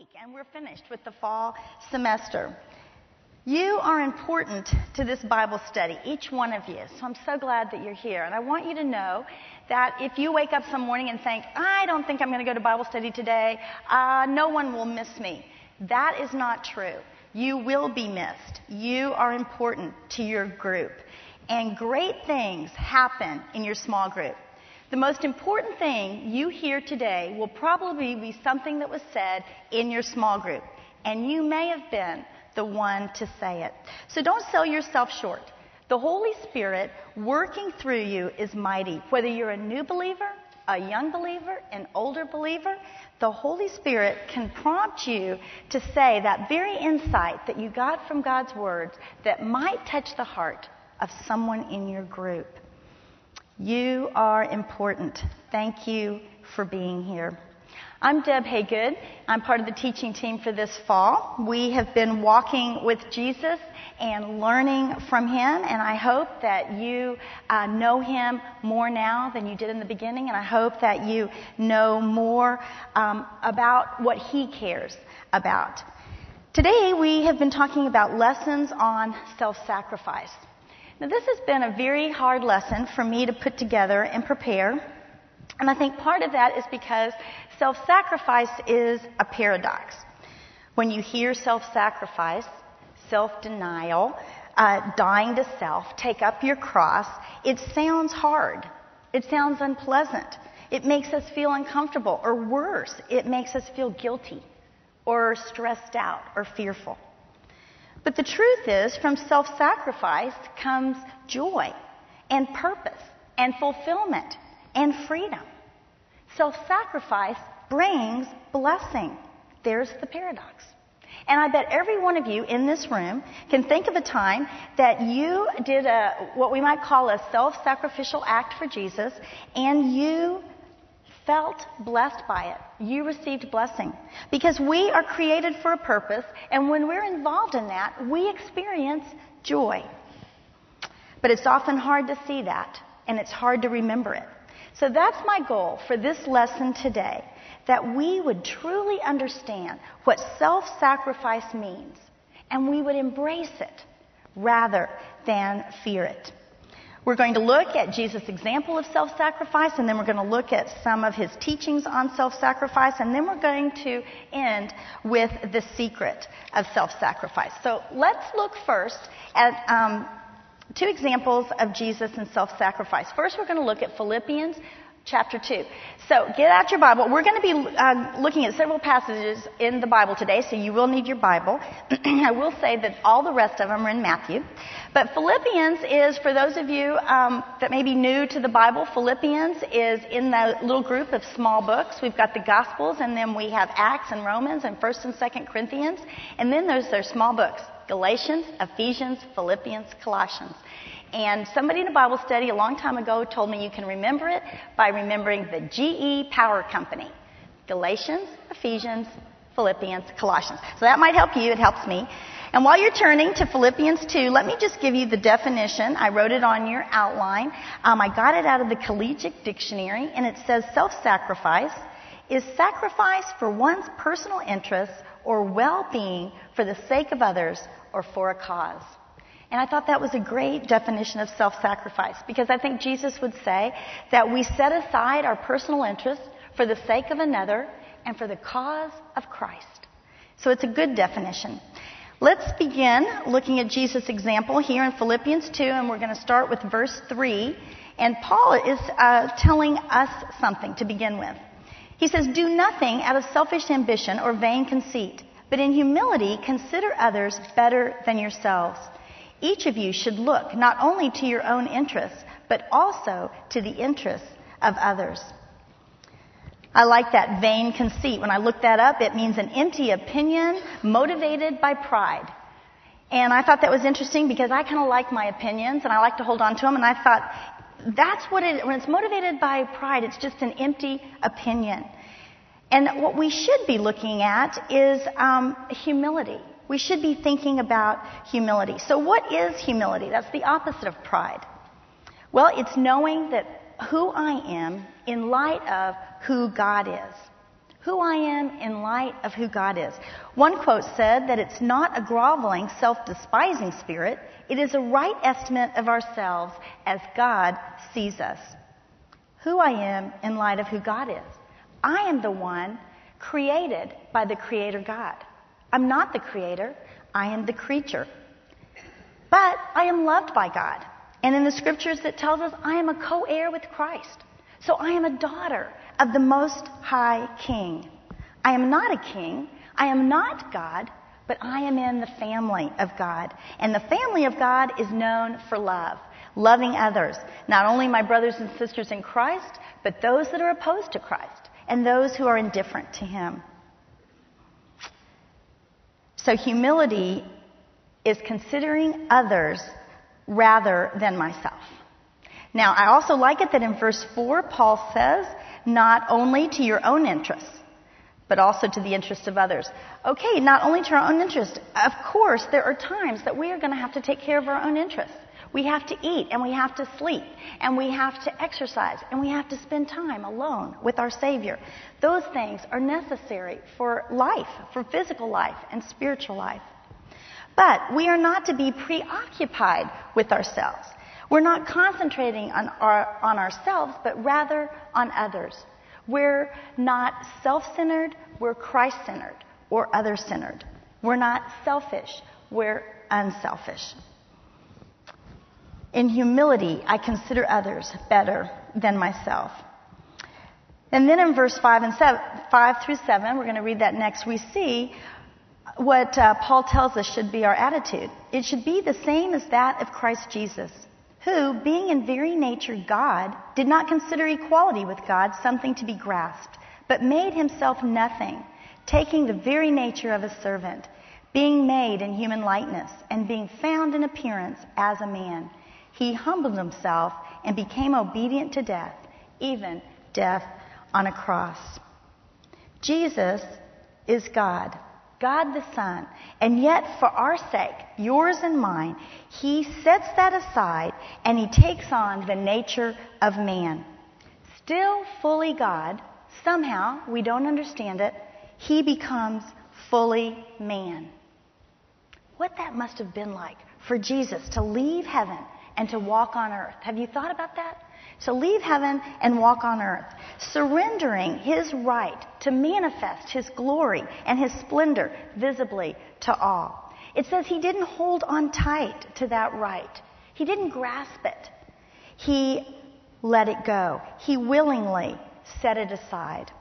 week, and we're finished with the fall semester. You are important to this Bible study, each one of you. So I'm so glad that you're here. And I want you to know that if you wake up some morning and think, I don't think I'm going to go to Bible study today, uh, no one will miss me. That is not true. You will be missed. You are important to your group. And great things happen in your small group. The most important thing you hear today will probably be something that was said in your small group. And you may have been the one to say it. So don't sell yourself short. The Holy Spirit working through you is mighty. Whether you're a new believer, a young believer, an older believer, the Holy Spirit can prompt you to say that very insight that you got from God's words that might touch the heart of someone in your group. You are important. Thank you for being here. I'm Deb Haygood. I'm part of the teaching team for this fall. We have been walking with Jesus and learning from him, and I hope that you uh, know him more now than you did in the beginning, and I hope that you know more um, about what he cares about. Today we have been talking about lessons on self sacrifice. Now, this has been a very hard lesson for me to put together and prepare. And I think part of that is because self sacrifice is a paradox. When you hear self sacrifice, self denial, uh, dying to self, take up your cross, it sounds hard. It sounds unpleasant. It makes us feel uncomfortable, or worse, it makes us feel guilty, or stressed out, or fearful. But the truth is, from self sacrifice comes joy and purpose and fulfillment and freedom. Self sacrifice brings blessing. There's the paradox. And I bet every one of you in this room can think of a time that you did a, what we might call a self sacrificial act for Jesus and you felt blessed by it. You received blessing. Because we are created for a purpose, and when we're involved in that, we experience joy. But it's often hard to see that, and it's hard to remember it. So that's my goal for this lesson today that we would truly understand what self sacrifice means, and we would embrace it rather than fear it. We're going to look at Jesus' example of self sacrifice, and then we're going to look at some of his teachings on self sacrifice, and then we're going to end with the secret of self sacrifice. So let's look first at um, two examples of Jesus and self sacrifice. First, we're going to look at Philippians chapter 2. So get out your Bible. We're going to be uh, looking at several passages in the Bible today, so you will need your Bible. I will say that all the rest of them are in Matthew. But Philippians is, for those of you um, that may be new to the Bible, Philippians is in the little group of small books. We've got the Gospels, and then we have Acts and Romans and 1st and 2nd Corinthians. And then there's their small books Galatians, Ephesians, Philippians, Colossians. And somebody in a Bible study a long time ago told me you can remember it by remembering the GE Power Company Galatians, Ephesians, Philippians, Colossians. So that might help you. It helps me. And while you're turning to Philippians 2, let me just give you the definition. I wrote it on your outline. Um, I got it out of the Collegiate Dictionary, and it says self sacrifice is sacrifice for one's personal interests or well being for the sake of others or for a cause. And I thought that was a great definition of self sacrifice because I think Jesus would say that we set aside our personal interests for the sake of another and for the cause of Christ. So it's a good definition. Let's begin looking at Jesus' example here in Philippians 2, and we're going to start with verse 3. And Paul is uh, telling us something to begin with. He says, Do nothing out of selfish ambition or vain conceit, but in humility consider others better than yourselves. Each of you should look not only to your own interests, but also to the interests of others. I like that vain conceit. When I looked that up, it means an empty opinion motivated by pride. And I thought that was interesting because I kind of like my opinions and I like to hold on to them. And I thought, that's what it, when it's motivated by pride, it's just an empty opinion. And what we should be looking at is um, humility. We should be thinking about humility. So, what is humility? That's the opposite of pride. Well, it's knowing that who I am in light of who God is. who I am in light of who God is. One quote said that it's not a groveling, self-despising spirit. It is a right estimate of ourselves as God sees us. Who I am in light of who God is. I am the one created by the Creator God. I'm not the Creator. I am the creature. But I am loved by God. And in the scriptures it tells us I am a co-heir with Christ. So I am a daughter of the Most High King. I am not a king. I am not God, but I am in the family of God. And the family of God is known for love, loving others, not only my brothers and sisters in Christ, but those that are opposed to Christ and those who are indifferent to Him. So humility is considering others rather than myself. Now, I also like it that in verse 4, Paul says, not only to your own interests, but also to the interests of others. Okay, not only to our own interests. Of course, there are times that we are going to have to take care of our own interests. We have to eat and we have to sleep and we have to exercise and we have to spend time alone with our Savior. Those things are necessary for life, for physical life and spiritual life. But we are not to be preoccupied with ourselves. We're not concentrating on, our, on ourselves, but rather on others. We're not self centered, we're Christ centered or other centered. We're not selfish, we're unselfish. In humility, I consider others better than myself. And then in verse 5 and 7, 5 through 7, we're going to read that next, we see what uh, Paul tells us should be our attitude. It should be the same as that of Christ Jesus, who, being in very nature God, did not consider equality with God something to be grasped, but made himself nothing, taking the very nature of a servant, being made in human likeness, and being found in appearance as a man. He humbled himself and became obedient to death, even death on a cross. Jesus is God. God the Son. And yet, for our sake, yours and mine, He sets that aside and He takes on the nature of man. Still fully God, somehow, we don't understand it, He becomes fully man. What that must have been like for Jesus to leave heaven and to walk on earth. Have you thought about that? To leave heaven and walk on earth, surrendering his right to manifest his glory and his splendor visibly to all. It says he didn't hold on tight to that right. He didn't grasp it. He let it go. He willingly set it aside.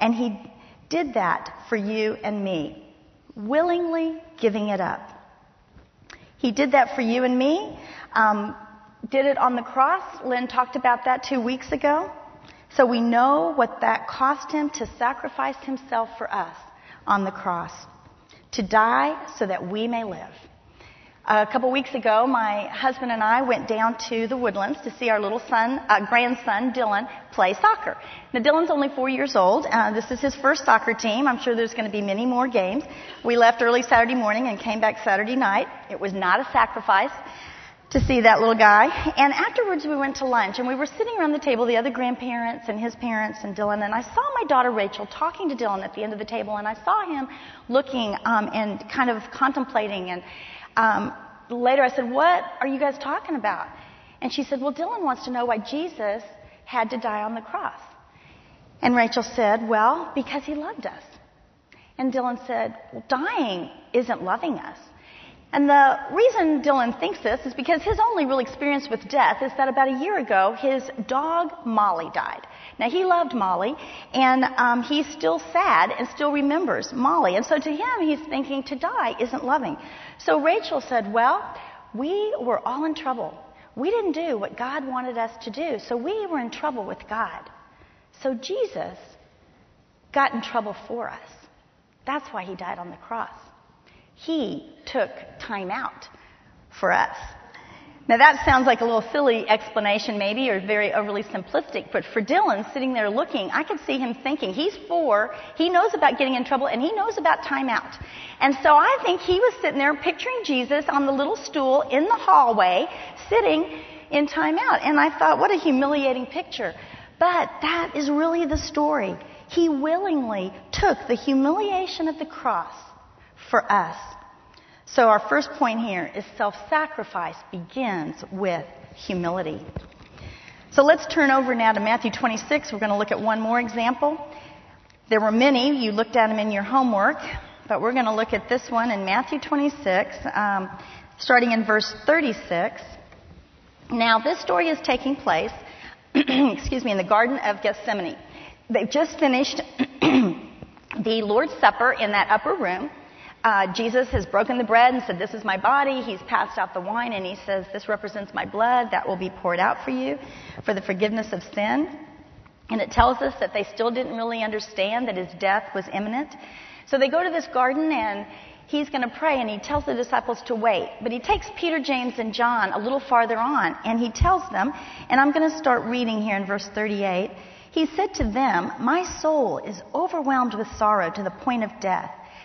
And he did that for you and me, willingly giving it up. He did that for you and me. Um, did it on the cross. Lynn talked about that two weeks ago. So we know what that cost him to sacrifice himself for us on the cross, to die so that we may live. A couple weeks ago, my husband and I went down to the woodlands to see our little son, uh, grandson, Dylan, play soccer. Now, Dylan's only four years old. Uh, this is his first soccer team. I'm sure there's going to be many more games. We left early Saturday morning and came back Saturday night. It was not a sacrifice to see that little guy. And afterwards, we went to lunch, and we were sitting around the table, the other grandparents and his parents and Dylan. And I saw my daughter Rachel talking to Dylan at the end of the table, and I saw him looking um, and kind of contemplating. And um, later, I said, "What are you guys talking about?" And she said, "Well, Dylan wants to know why Jesus had to die on the cross." And Rachel said, "Well, because he loved us." And Dylan said, well, "Dying isn't loving us." And the reason Dylan thinks this is because his only real experience with death is that about a year ago, his dog Molly died. Now he loved Molly, and um, he's still sad and still remembers Molly. And so to him, he's thinking to die isn't loving. So Rachel said, "Well, we were all in trouble. We didn't do what God wanted us to do, so we were in trouble with God. So Jesus got in trouble for us. That's why he died on the cross." He took time out for us. Now that sounds like a little silly explanation maybe or very overly simplistic, but for Dylan sitting there looking, I could see him thinking, he's four, he knows about getting in trouble and he knows about time out. And so I think he was sitting there picturing Jesus on the little stool in the hallway, sitting in time out. And I thought, what a humiliating picture. But that is really the story. He willingly took the humiliation of the cross for us. So our first point here is self-sacrifice begins with humility. So let's turn over now to Matthew 26. We're going to look at one more example. There were many. You looked at them in your homework, but we're going to look at this one in Matthew 26, um, starting in verse 36. Now, this story is taking place, excuse me, in the Garden of Gethsemane. They've just finished the Lord's Supper in that upper room. Uh, Jesus has broken the bread and said, This is my body. He's passed out the wine and he says, This represents my blood that will be poured out for you for the forgiveness of sin. And it tells us that they still didn't really understand that his death was imminent. So they go to this garden and he's going to pray and he tells the disciples to wait. But he takes Peter, James, and John a little farther on and he tells them, and I'm going to start reading here in verse 38. He said to them, My soul is overwhelmed with sorrow to the point of death.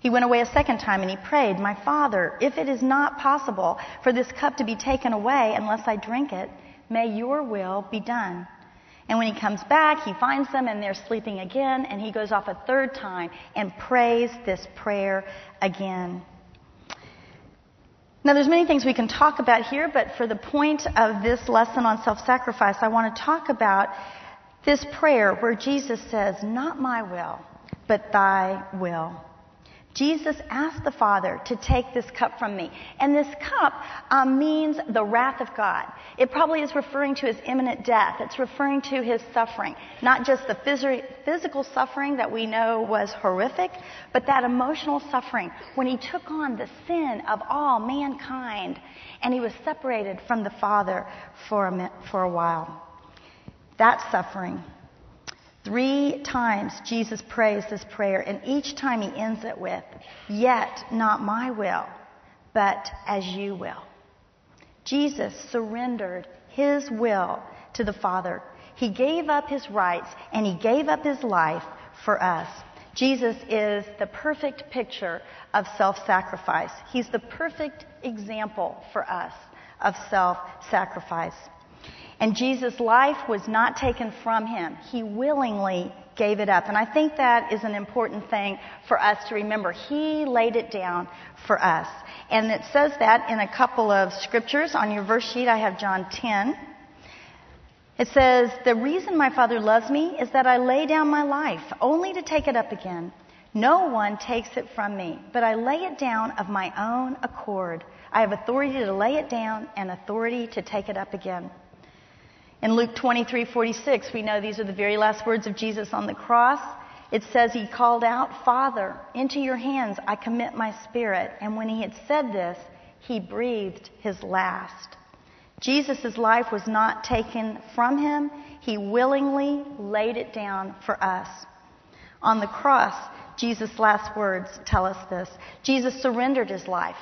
He went away a second time and he prayed, My Father, if it is not possible for this cup to be taken away unless I drink it, may your will be done. And when he comes back, he finds them and they're sleeping again, and he goes off a third time and prays this prayer again. Now, there's many things we can talk about here, but for the point of this lesson on self-sacrifice, I want to talk about this prayer where Jesus says, Not my will, but thy will. Jesus asked the Father to take this cup from me. And this cup um, means the wrath of God. It probably is referring to his imminent death. It's referring to his suffering. Not just the phys- physical suffering that we know was horrific, but that emotional suffering when he took on the sin of all mankind and he was separated from the Father for a, for a while. That suffering Three times Jesus prays this prayer, and each time he ends it with, Yet not my will, but as you will. Jesus surrendered his will to the Father. He gave up his rights and he gave up his life for us. Jesus is the perfect picture of self sacrifice. He's the perfect example for us of self sacrifice. And Jesus' life was not taken from him. He willingly gave it up. And I think that is an important thing for us to remember. He laid it down for us. And it says that in a couple of scriptures. On your verse sheet, I have John 10. It says, The reason my Father loves me is that I lay down my life only to take it up again. No one takes it from me, but I lay it down of my own accord. I have authority to lay it down and authority to take it up again. In Luke 23:46, we know these are the very last words of Jesus on the cross. It says he called out, "Father, into your hands I commit my spirit." And when he had said this, he breathed his last. Jesus' life was not taken from him. He willingly laid it down for us. On the cross, Jesus' last words tell us this. Jesus surrendered his life.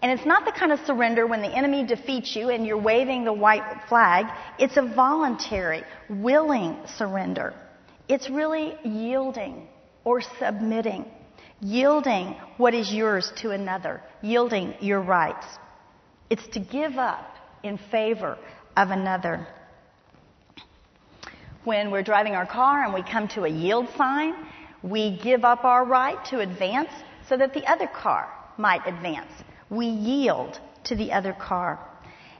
And it's not the kind of surrender when the enemy defeats you and you're waving the white flag. It's a voluntary, willing surrender. It's really yielding or submitting. Yielding what is yours to another. Yielding your rights. It's to give up in favor of another. When we're driving our car and we come to a yield sign, we give up our right to advance so that the other car might advance we yield to the other car.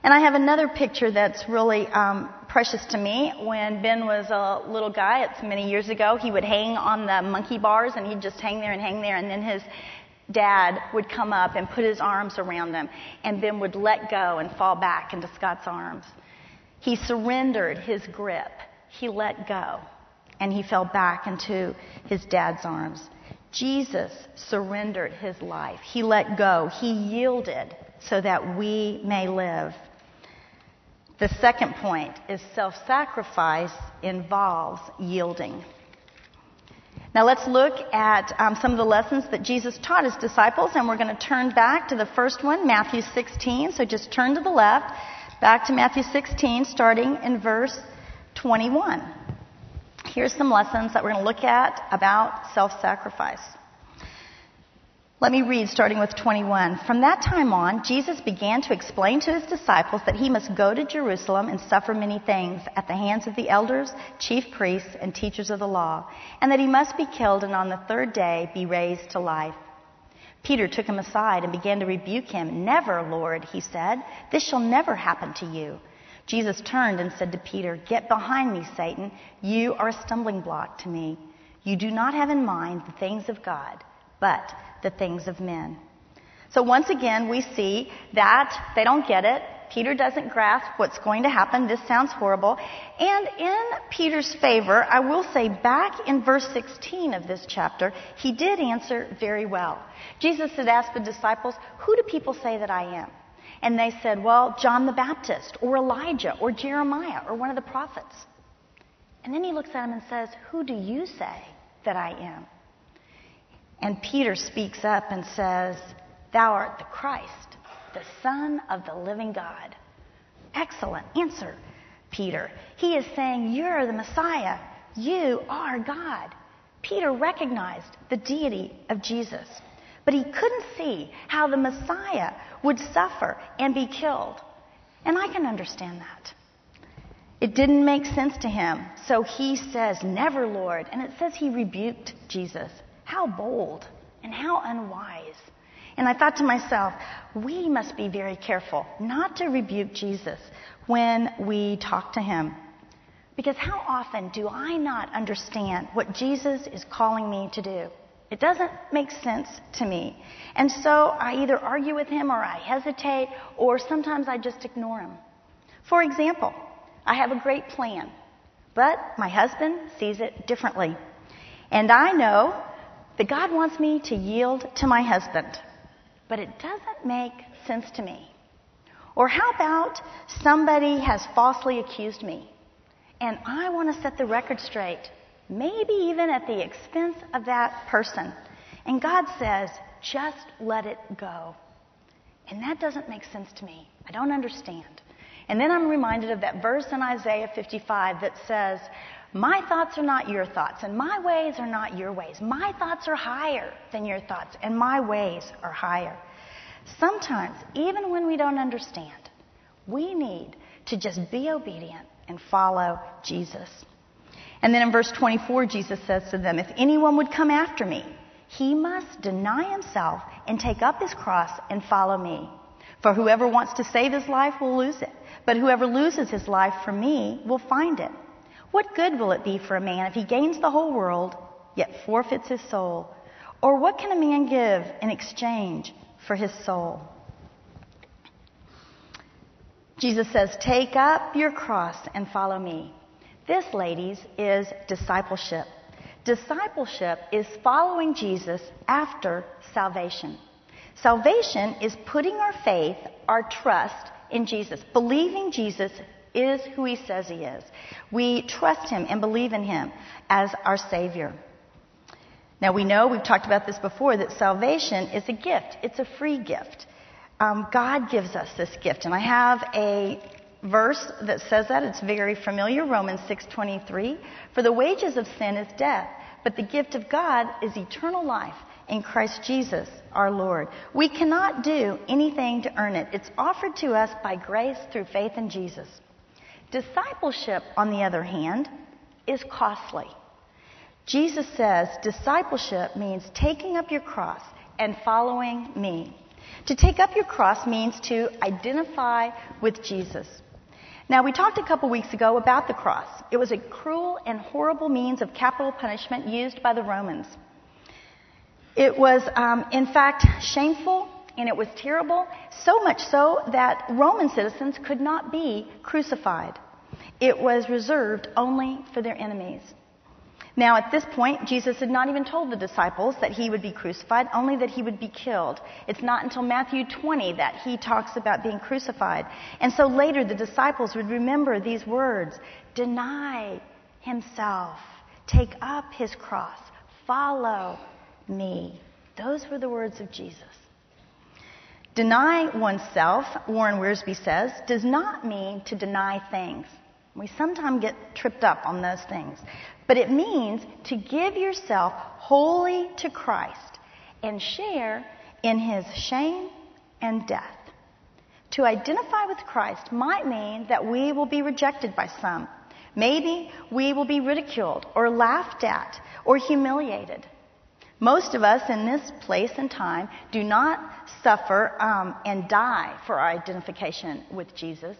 And I have another picture that's really um, precious to me. When Ben was a little guy, it's many years ago, he would hang on the monkey bars and he'd just hang there and hang there, and then his dad would come up and put his arms around them, and Ben would let go and fall back into Scott's arms. He surrendered his grip. He let go, and he fell back into his dad's arms. Jesus surrendered his life. He let go. He yielded so that we may live. The second point is self sacrifice involves yielding. Now let's look at um, some of the lessons that Jesus taught his disciples, and we're going to turn back to the first one, Matthew 16. So just turn to the left, back to Matthew 16, starting in verse 21. Here's some lessons that we're going to look at about self sacrifice. Let me read starting with 21. From that time on, Jesus began to explain to his disciples that he must go to Jerusalem and suffer many things at the hands of the elders, chief priests, and teachers of the law, and that he must be killed and on the third day be raised to life. Peter took him aside and began to rebuke him. Never, Lord, he said. This shall never happen to you. Jesus turned and said to Peter, Get behind me, Satan. You are a stumbling block to me. You do not have in mind the things of God, but the things of men. So once again, we see that they don't get it. Peter doesn't grasp what's going to happen. This sounds horrible. And in Peter's favor, I will say back in verse 16 of this chapter, he did answer very well. Jesus had asked the disciples, Who do people say that I am? And they said, Well, John the Baptist, or Elijah, or Jeremiah, or one of the prophets. And then he looks at him and says, Who do you say that I am? And Peter speaks up and says, Thou art the Christ, the Son of the living God. Excellent answer, Peter. He is saying, You're the Messiah. You are God. Peter recognized the deity of Jesus, but he couldn't see how the Messiah would suffer and be killed. And I can understand that. It didn't make sense to him. So he says, Never, Lord. And it says he rebuked Jesus. How bold and how unwise. And I thought to myself, we must be very careful not to rebuke Jesus when we talk to him. Because how often do I not understand what Jesus is calling me to do? It doesn't make sense to me. And so I either argue with him or I hesitate or sometimes I just ignore him. For example, I have a great plan, but my husband sees it differently. And I know that God wants me to yield to my husband, but it doesn't make sense to me. Or how about somebody has falsely accused me and I want to set the record straight, maybe even at the expense of that person. And God says, just let it go. And that doesn't make sense to me. I don't understand. And then I'm reminded of that verse in Isaiah 55 that says, my thoughts are not your thoughts, and my ways are not your ways. My thoughts are higher than your thoughts, and my ways are higher. Sometimes, even when we don't understand, we need to just be obedient and follow Jesus. And then in verse 24, Jesus says to them, If anyone would come after me, he must deny himself and take up his cross and follow me. For whoever wants to save his life will lose it, but whoever loses his life for me will find it. What good will it be for a man if he gains the whole world, yet forfeits his soul? Or what can a man give in exchange for his soul? Jesus says, Take up your cross and follow me. This, ladies, is discipleship. Discipleship is following Jesus after salvation. Salvation is putting our faith, our trust in Jesus, believing Jesus is who he says he is. We trust him and believe in him as our Savior. Now we know, we've talked about this before, that salvation is a gift. It's a free gift. Um, God gives us this gift. And I have a verse that says that. It's very familiar, Romans 6.23. For the wages of sin is death, but the gift of God is eternal life in Christ Jesus our Lord. We cannot do anything to earn it. It's offered to us by grace through faith in Jesus. Discipleship, on the other hand, is costly. Jesus says discipleship means taking up your cross and following me. To take up your cross means to identify with Jesus. Now, we talked a couple weeks ago about the cross. It was a cruel and horrible means of capital punishment used by the Romans. It was, um, in fact, shameful and it was terrible, so much so that Roman citizens could not be crucified. It was reserved only for their enemies. Now, at this point, Jesus had not even told the disciples that he would be crucified, only that he would be killed. It's not until Matthew 20 that he talks about being crucified. And so later, the disciples would remember these words deny himself, take up his cross, Follow me. Those were the words of Jesus. Deny oneself, Warren Wiersbe says, does not mean to deny things. We sometimes get tripped up on those things. But it means to give yourself wholly to Christ and share in his shame and death. To identify with Christ might mean that we will be rejected by some. Maybe we will be ridiculed or laughed at or humiliated. Most of us in this place and time do not suffer um, and die for our identification with Jesus,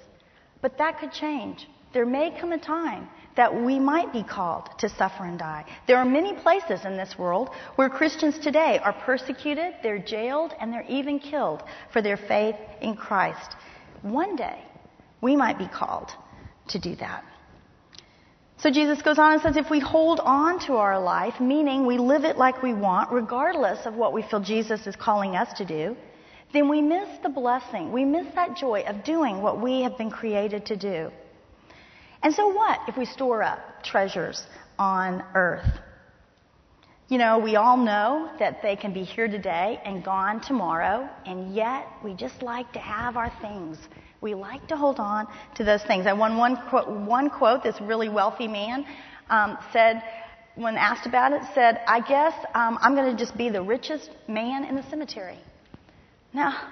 but that could change. There may come a time that we might be called to suffer and die. There are many places in this world where Christians today are persecuted, they're jailed, and they're even killed for their faith in Christ. One day, we might be called to do that. So Jesus goes on and says if we hold on to our life, meaning we live it like we want, regardless of what we feel Jesus is calling us to do, then we miss the blessing. We miss that joy of doing what we have been created to do. And so what if we store up treasures on earth? You know, we all know that they can be here today and gone tomorrow, and yet we just like to have our things. We like to hold on to those things. I won one quote, one quote this really wealthy man um, said, when asked about it, said, I guess um, I'm going to just be the richest man in the cemetery. Now,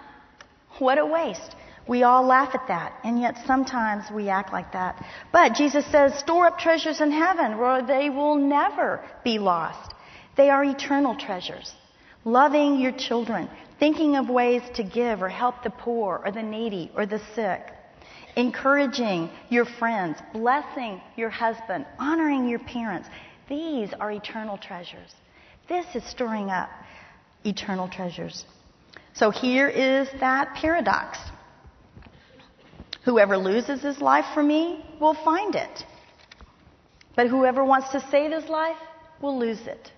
what a waste. We all laugh at that, and yet sometimes we act like that. But Jesus says, store up treasures in heaven where they will never be lost. They are eternal treasures. Loving your children, thinking of ways to give or help the poor or the needy or the sick. Encouraging your friends, blessing your husband, honoring your parents. These are eternal treasures. This is storing up eternal treasures. So here is that paradox. Whoever loses his life for me will find it. But whoever wants to save his life will lose it.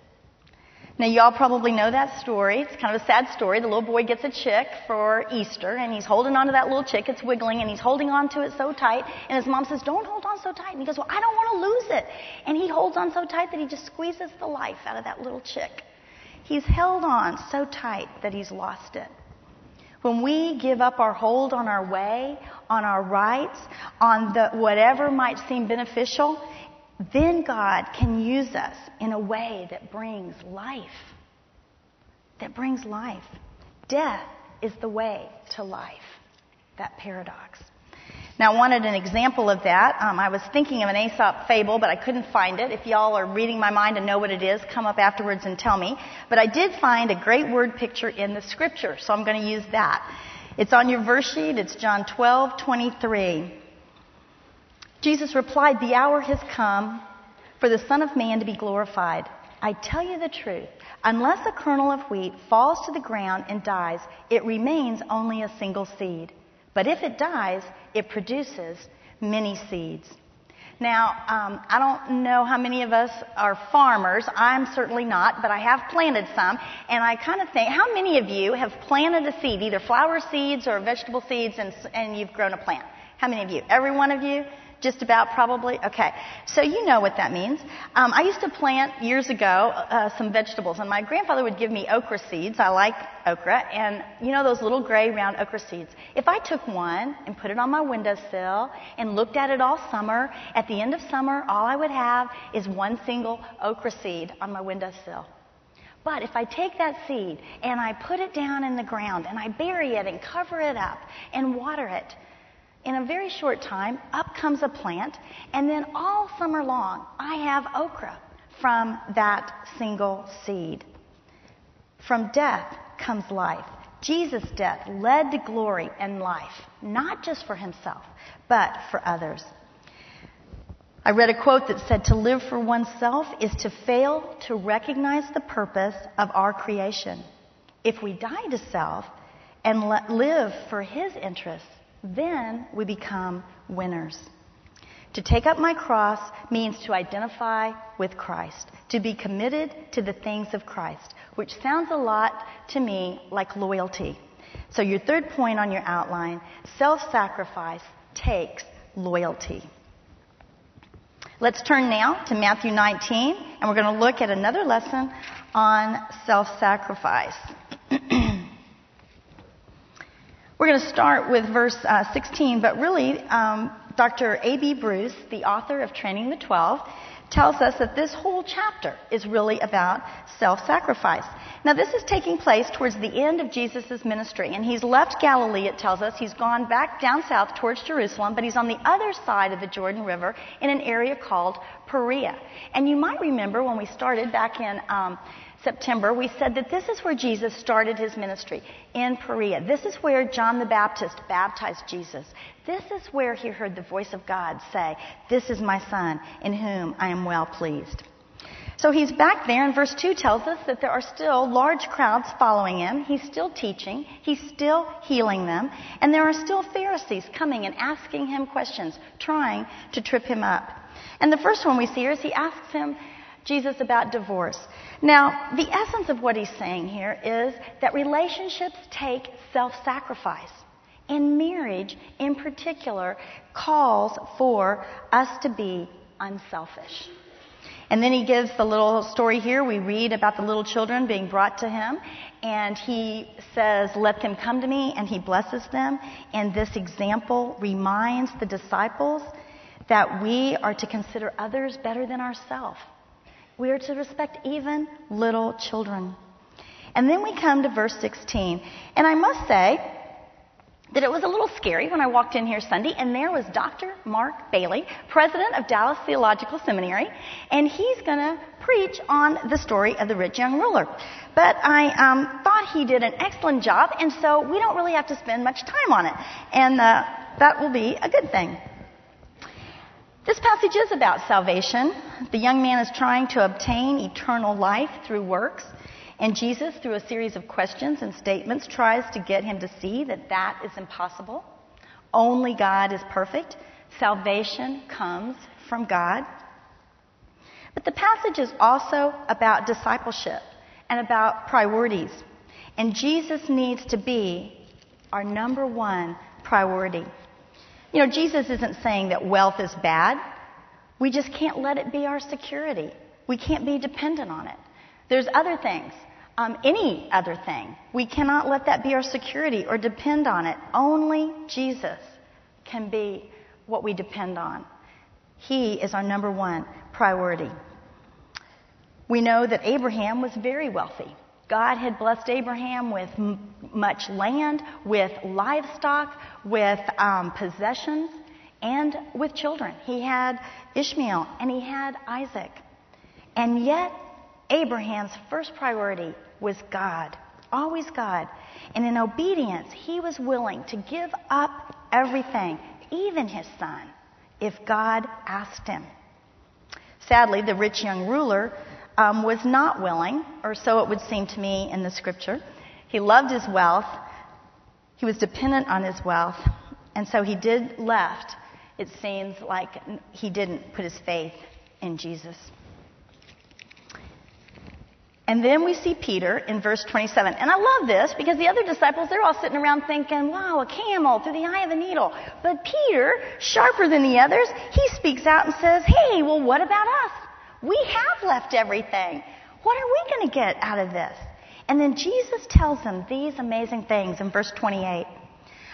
Now, y'all probably know that story. It's kind of a sad story. The little boy gets a chick for Easter, and he's holding on to that little chick. It's wiggling, and he's holding on to it so tight. And his mom says, Don't hold on so tight. And he goes, Well, I don't want to lose it. And he holds on so tight that he just squeezes the life out of that little chick. He's held on so tight that he's lost it. When we give up our hold on our way, on our rights, on the, whatever might seem beneficial, then God can use us in a way that brings life. That brings life. Death is the way to life. That paradox. Now, I wanted an example of that. Um, I was thinking of an Aesop fable, but I couldn't find it. If y'all are reading my mind and know what it is, come up afterwards and tell me. But I did find a great word picture in the scripture, so I'm going to use that. It's on your verse sheet. It's John 12, 23. Jesus replied, The hour has come for the Son of Man to be glorified. I tell you the truth. Unless a kernel of wheat falls to the ground and dies, it remains only a single seed. But if it dies, it produces many seeds. Now, um, I don't know how many of us are farmers. I'm certainly not, but I have planted some. And I kind of think, how many of you have planted a seed, either flower seeds or vegetable seeds, and, and you've grown a plant? How many of you? Every one of you? Just about, probably? Okay. So you know what that means. Um, I used to plant years ago uh, some vegetables, and my grandfather would give me okra seeds. I like okra, and you know those little gray round okra seeds. If I took one and put it on my windowsill and looked at it all summer, at the end of summer, all I would have is one single okra seed on my windowsill. But if I take that seed and I put it down in the ground and I bury it and cover it up and water it, in a very short time, up comes a plant, and then all summer long, I have okra from that single seed. From death comes life. Jesus' death led to glory and life, not just for himself, but for others. I read a quote that said, To live for oneself is to fail to recognize the purpose of our creation. If we die to self and live for his interests, then we become winners. To take up my cross means to identify with Christ, to be committed to the things of Christ, which sounds a lot to me like loyalty. So, your third point on your outline self sacrifice takes loyalty. Let's turn now to Matthew 19, and we're going to look at another lesson on self sacrifice. We're going to start with verse uh, 16, but really, um, Dr. A.B. Bruce, the author of Training the Twelve, tells us that this whole chapter is really about self sacrifice. Now, this is taking place towards the end of Jesus' ministry, and he's left Galilee, it tells us. He's gone back down south towards Jerusalem, but he's on the other side of the Jordan River in an area called Perea. And you might remember when we started back in um, September, we said that this is where Jesus started his ministry, in Perea. This is where John the Baptist baptized Jesus. This is where he heard the voice of God say, This is my son, in whom I am well pleased. So he's back there, and verse 2 tells us that there are still large crowds following him. He's still teaching, he's still healing them, and there are still Pharisees coming and asking him questions, trying to trip him up. And the first one we see here is he asks him, Jesus about divorce. Now, the essence of what he's saying here is that relationships take self sacrifice. And marriage, in particular, calls for us to be unselfish. And then he gives the little story here. We read about the little children being brought to him. And he says, Let them come to me. And he blesses them. And this example reminds the disciples that we are to consider others better than ourselves. We are to respect even little children. And then we come to verse 16. And I must say that it was a little scary when I walked in here Sunday, and there was Dr. Mark Bailey, president of Dallas Theological Seminary, and he's going to preach on the story of the rich young ruler. But I um, thought he did an excellent job, and so we don't really have to spend much time on it. And uh, that will be a good thing. This passage is about salvation. The young man is trying to obtain eternal life through works, and Jesus, through a series of questions and statements, tries to get him to see that that is impossible. Only God is perfect. Salvation comes from God. But the passage is also about discipleship and about priorities. And Jesus needs to be our number one priority. You know, Jesus isn't saying that wealth is bad. We just can't let it be our security. We can't be dependent on it. There's other things, um, any other thing. We cannot let that be our security or depend on it. Only Jesus can be what we depend on. He is our number one priority. We know that Abraham was very wealthy. God had blessed Abraham with m- much land, with livestock, with um, possessions, and with children. He had Ishmael and he had Isaac. And yet, Abraham's first priority was God, always God. And in obedience, he was willing to give up everything, even his son, if God asked him. Sadly, the rich young ruler um, was not willing, or so it would seem to me in the scripture. He loved his wealth, he was dependent on his wealth, and so he did left. It seems like he didn't put his faith in Jesus. And then we see Peter in verse 27. And I love this because the other disciples, they're all sitting around thinking, wow, a camel through the eye of a needle. But Peter, sharper than the others, he speaks out and says, hey, well, what about us? We have left everything. What are we going to get out of this? And then Jesus tells them these amazing things in verse 28.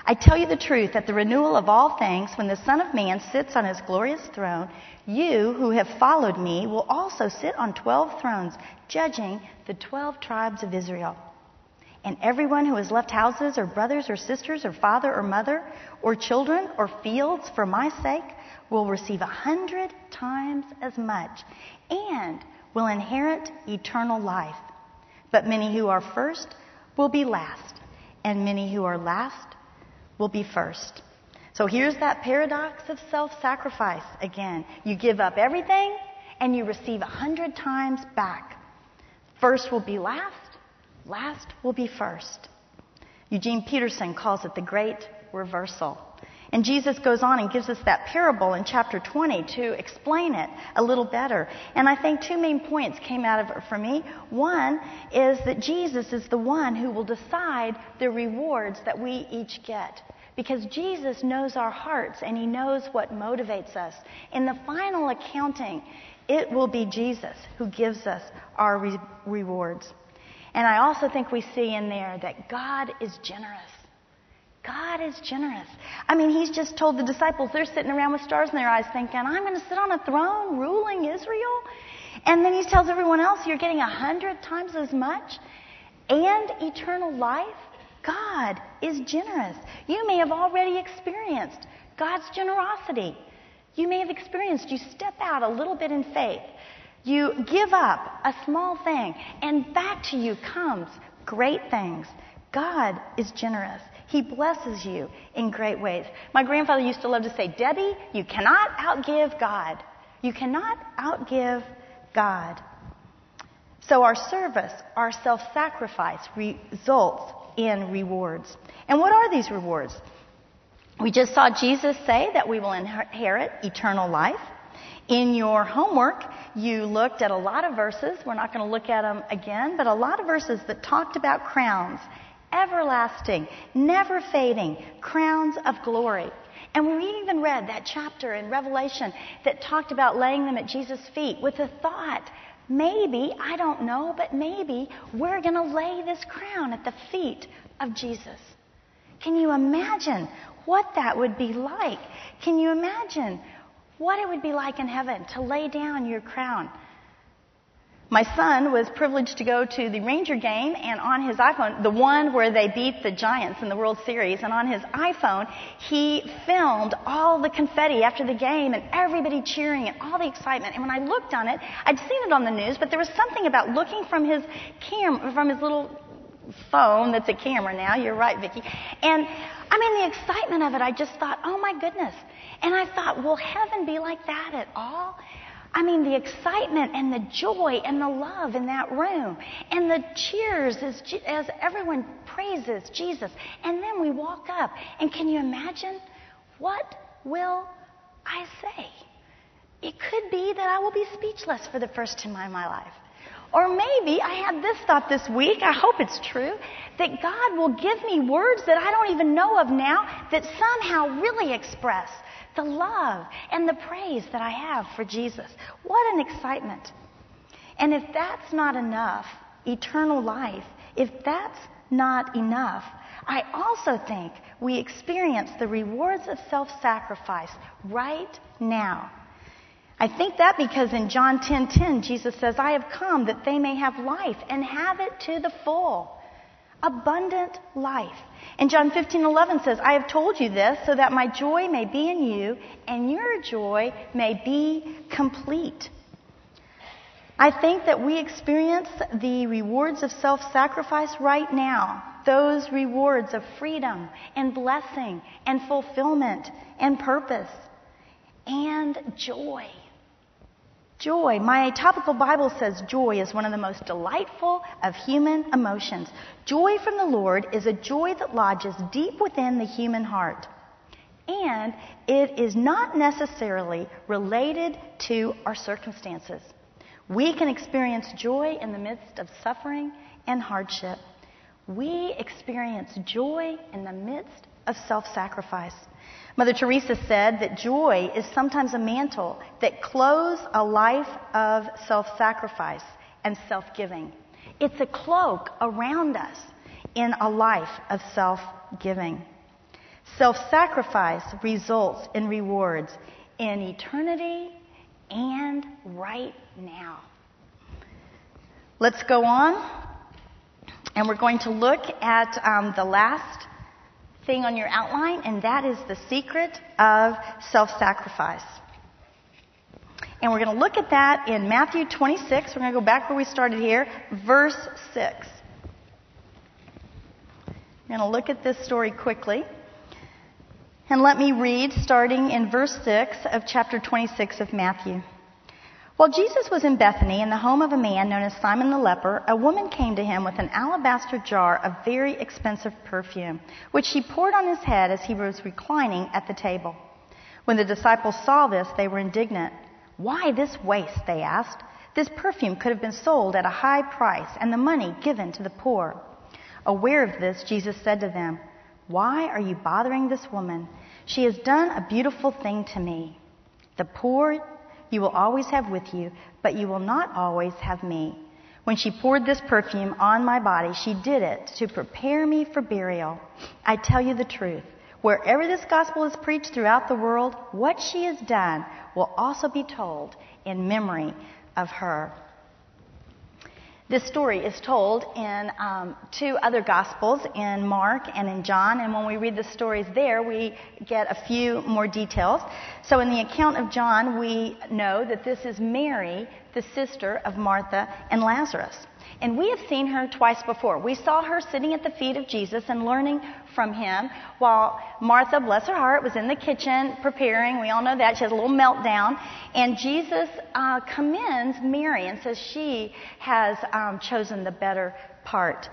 I tell you the truth, at the renewal of all things, when the Son of Man sits on his glorious throne, you who have followed me will also sit on twelve thrones, judging the twelve tribes of Israel. And everyone who has left houses or brothers or sisters or father or mother or children or fields for my sake will receive a hundred times as much and will inherit eternal life. But many who are first will be last, and many who are last will be first. So here's that paradox of self sacrifice again. You give up everything and you receive a hundred times back. First will be last, last will be first. Eugene Peterson calls it the great reversal. And Jesus goes on and gives us that parable in chapter 20 to explain it a little better. And I think two main points came out of it for me. One is that Jesus is the one who will decide the rewards that we each get. because Jesus knows our hearts and He knows what motivates us. In the final accounting, it will be Jesus who gives us our re- rewards. And I also think we see in there that God is generous. God is generous. I mean, He's just told the disciples, they're sitting around with stars in their eyes thinking, I'm going to sit on a throne ruling Israel. And then He tells everyone else, you're getting a hundred times as much and eternal life. God is generous. You may have already experienced God's generosity. You may have experienced you step out a little bit in faith. You give up a small thing, and back to you comes great things. God is generous. He blesses you in great ways. My grandfather used to love to say, Debbie, you cannot outgive God. You cannot outgive God. So our service, our self sacrifice results in rewards. And what are these rewards? We just saw Jesus say that we will inherit eternal life. In your homework, you looked at a lot of verses. We're not going to look at them again, but a lot of verses that talked about crowns everlasting, never fading crowns of glory. And we even read that chapter in Revelation that talked about laying them at Jesus' feet with the thought maybe, I don't know, but maybe we're going to lay this crown at the feet of Jesus. Can you imagine what that would be like? Can you imagine what it would be like in heaven to lay down your crown? My son was privileged to go to the Ranger game and on his iPhone, the one where they beat the Giants in the World Series, and on his iPhone, he filmed all the confetti after the game and everybody cheering and all the excitement. And when I looked on it, I'd seen it on the news, but there was something about looking from his cam, from his little phone that's a camera now. You're right, Vicki. And I mean, the excitement of it, I just thought, oh my goodness. And I thought, will heaven be like that at all? I mean, the excitement and the joy and the love in that room, and the cheers as, as everyone praises Jesus. And then we walk up, and can you imagine? What will I say? It could be that I will be speechless for the first time in my life. Or maybe I had this thought this week, I hope it's true, that God will give me words that I don't even know of now that somehow really express the love and the praise that I have for Jesus. What an excitement. And if that's not enough, eternal life, if that's not enough, I also think we experience the rewards of self sacrifice right now. I think that because in John 10:10 10, 10, Jesus says, "I have come that they may have life and have it to the full." Abundant life. And John 15:11 says, "I have told you this so that my joy may be in you and your joy may be complete." I think that we experience the rewards of self-sacrifice right now. Those rewards of freedom and blessing and fulfillment and purpose and joy. Joy. My topical Bible says joy is one of the most delightful of human emotions. Joy from the Lord is a joy that lodges deep within the human heart. And it is not necessarily related to our circumstances. We can experience joy in the midst of suffering and hardship. We experience joy in the midst of self sacrifice. Mother Teresa said that joy is sometimes a mantle that clothes a life of self sacrifice and self giving. It's a cloak around us in a life of self giving. Self sacrifice results in rewards in eternity and right now. Let's go on, and we're going to look at um, the last thing on your outline, and that is the secret of self sacrifice. And we're going to look at that in Matthew 26. We're going to go back where we started here, verse 6. I'm going to look at this story quickly. And let me read starting in verse 6 of chapter 26 of Matthew. While Jesus was in Bethany in the home of a man known as Simon the leper, a woman came to him with an alabaster jar of very expensive perfume, which she poured on his head as he was reclining at the table. When the disciples saw this, they were indignant. Why this waste? They asked. This perfume could have been sold at a high price and the money given to the poor. Aware of this, Jesus said to them, Why are you bothering this woman? She has done a beautiful thing to me. The poor you will always have with you, but you will not always have me. When she poured this perfume on my body, she did it to prepare me for burial. I tell you the truth. Wherever this gospel is preached throughout the world, what she has done will also be told in memory of her. This story is told in um, two other Gospels, in Mark and in John, and when we read the stories there, we get a few more details. So, in the account of John, we know that this is Mary, the sister of Martha and Lazarus. And we have seen her twice before. We saw her sitting at the feet of Jesus and learning from him while Martha, bless her heart, was in the kitchen preparing. We all know that. She has a little meltdown. And Jesus uh, commends Mary and says she has um, chosen the better part.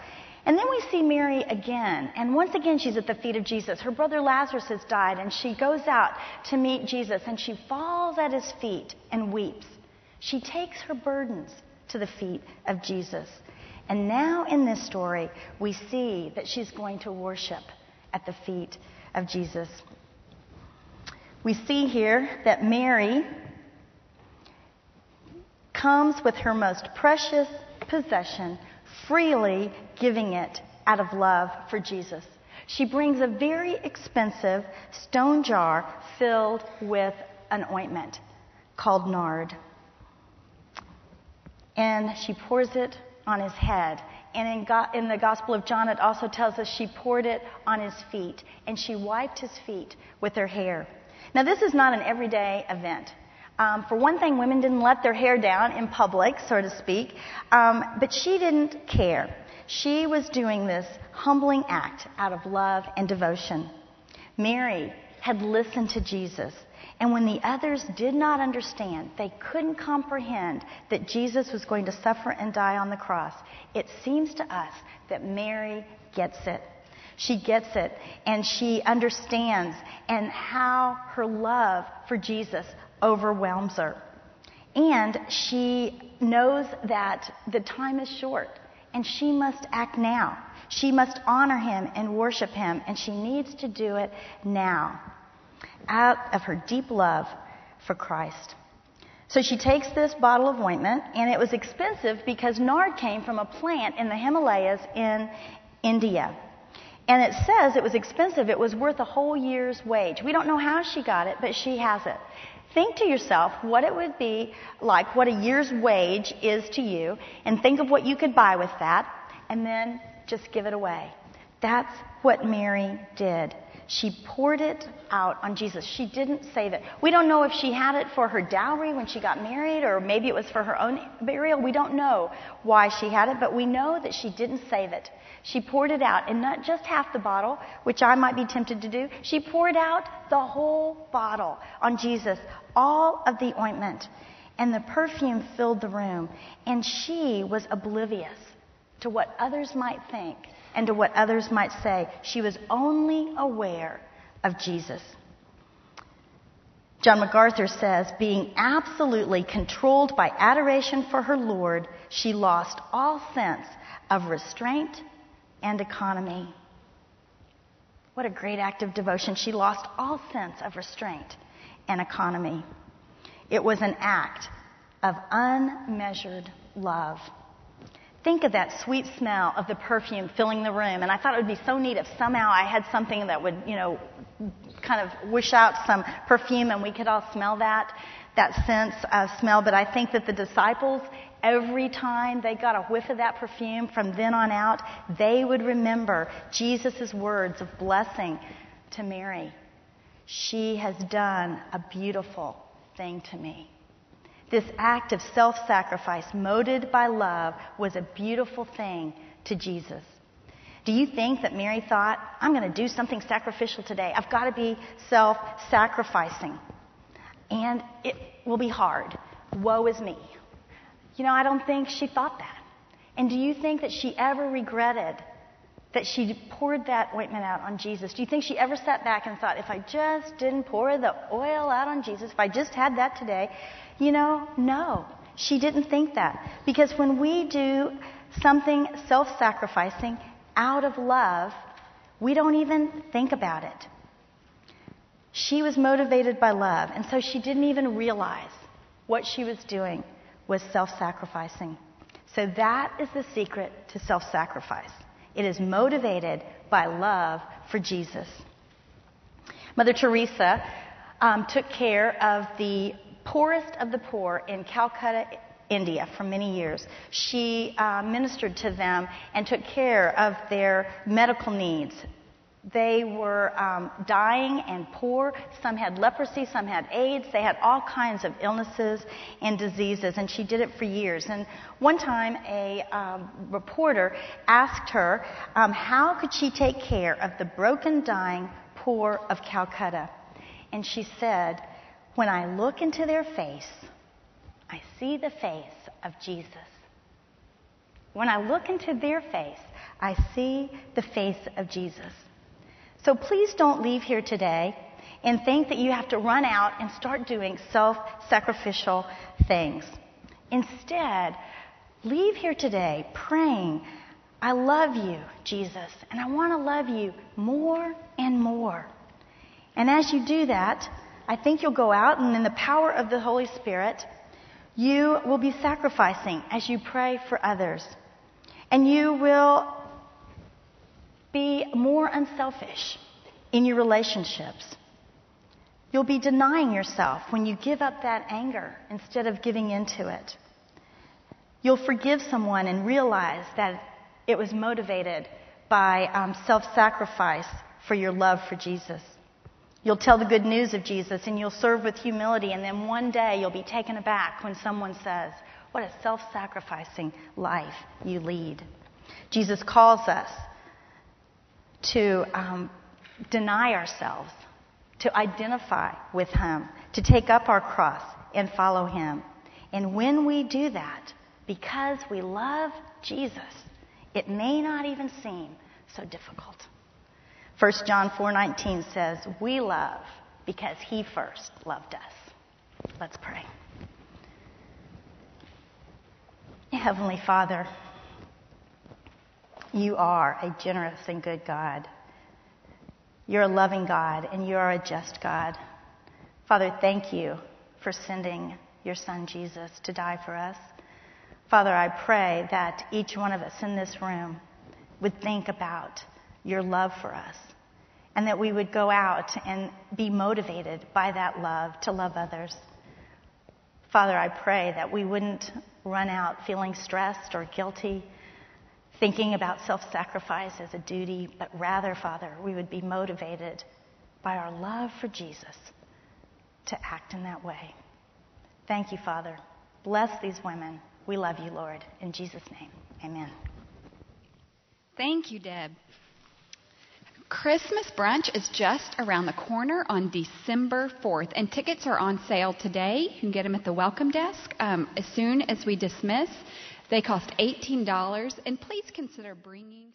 And then we see Mary again. And once again, she's at the feet of Jesus. Her brother Lazarus has died, and she goes out to meet Jesus, and she falls at his feet and weeps. She takes her burdens to the feet of Jesus. And now in this story, we see that she's going to worship at the feet of Jesus. We see here that Mary comes with her most precious possession, freely giving it out of love for Jesus. She brings a very expensive stone jar filled with an ointment called nard and she pours it on his head. And in, God, in, the Gospel of John, it also tells us she poured it on his feet, and she wiped his feet with her hair. Now, this is not an everyday event. Um, for one thing, women didn't let their hair down in public, so to speak, um, but she didn't care. She was doing this humbling act out of love and devotion. Mary had listened to Jesus and when the others did not understand, they couldn't comprehend that Jesus was going to suffer and die on the cross, it seems to us that Mary gets it. She gets it and she understands and how her love for Jesus overwhelms her. And she knows that the time is short and she must act now. She must honor him and worship him and she needs to do it now out of her deep love for Christ. So she takes this bottle of ointment, and it was expensive because nard came from a plant in the Himalayas in India. And it says it was expensive. It was worth a whole year's wage. We don't know how she got it, but she has it. Think to yourself what it would be like, what a year's wage is to you, and think of what you could buy with that, and then just give it away. That's what Mary did. She poured it out on Jesus. She didn't save it. We don't know if she had it for her dowry when she got married or maybe it was for her own burial. We don't know why she had it, but we know that she didn't save it. She poured it out, and not just half the bottle, which I might be tempted to do. She poured out the whole bottle on Jesus, all of the ointment. And the perfume filled the room, and she was oblivious to what others might think and to what others might say. She was only aware of Jesus. John MacArthur says, being absolutely controlled by adoration for her Lord, she lost all sense of restraint and economy. What a great act of devotion. She lost all sense of restraint and economy. It was an act of unmeasured love. Think of that sweet smell of the perfume filling the room. And I thought it would be so neat if somehow I had something that would, you know, kind of wish out some perfume and we could all smell that, that sense of smell. But I think that the disciples, every time they got a whiff of that perfume from then on out, they would remember Jesus' words of blessing to Mary. She has done a beautiful thing to me. This act of self sacrifice, motivated by love, was a beautiful thing to Jesus. Do you think that Mary thought, I'm going to do something sacrificial today? I've got to be self sacrificing. And it will be hard. Woe is me. You know, I don't think she thought that. And do you think that she ever regretted that she poured that ointment out on Jesus? Do you think she ever sat back and thought, if I just didn't pour the oil out on Jesus, if I just had that today, you know, no, she didn't think that. Because when we do something self sacrificing out of love, We don't even think about it. She was motivated by love, and so she didn't even realize what she was doing was self sacrificing. So that is the secret to self sacrifice. It is motivated by love for Jesus. Mother Teresa um, took care of the poorest of the poor in Calcutta, India, for many years. She uh, ministered to them and took care of their medical needs. They were um, dying and poor. Some had leprosy, some had AIDS. They had all kinds of illnesses and diseases, and she did it for years. And one time, a um, reporter asked her um, how could she take care of the broken, dying poor of Calcutta. And she said, When I look into their face, I see the face of Jesus. When I look into their face, I see the face of Jesus. So please don't leave here today and think that you have to run out and start doing self sacrificial things. Instead, leave here today praying, I love you, Jesus, and I want to love you more and more. And as you do that, I think you'll go out and in the power of the Holy Spirit, you will be sacrificing as you pray for others. And you will be more unselfish in your relationships. You'll be denying yourself when you give up that anger instead of giving into it. You'll forgive someone and realize that it was motivated by um, self sacrifice for your love for Jesus. You'll tell the good news of Jesus and you'll serve with humility, and then one day you'll be taken aback when someone says, What a self sacrificing life you lead. Jesus calls us to um, deny ourselves, to identify with Him, to take up our cross and follow Him. And when we do that, because we love Jesus, it may not even seem so difficult. 1 John 4:19 says, "We love because he first loved us." Let's pray. Heavenly Father, you are a generous and good God. You're a loving God and you are a just God. Father, thank you for sending your son Jesus to die for us. Father, I pray that each one of us in this room would think about your love for us and that we would go out and be motivated by that love to love others. Father, I pray that we wouldn't run out feeling stressed or guilty, thinking about self sacrifice as a duty, but rather, Father, we would be motivated by our love for Jesus to act in that way. Thank you, Father. Bless these women. We love you, Lord. In Jesus' name, amen. Thank you, Deb. Christmas brunch is just around the corner on December 4th, and tickets are on sale today. You can get them at the welcome desk um, as soon as we dismiss. They cost $18, and please consider bringing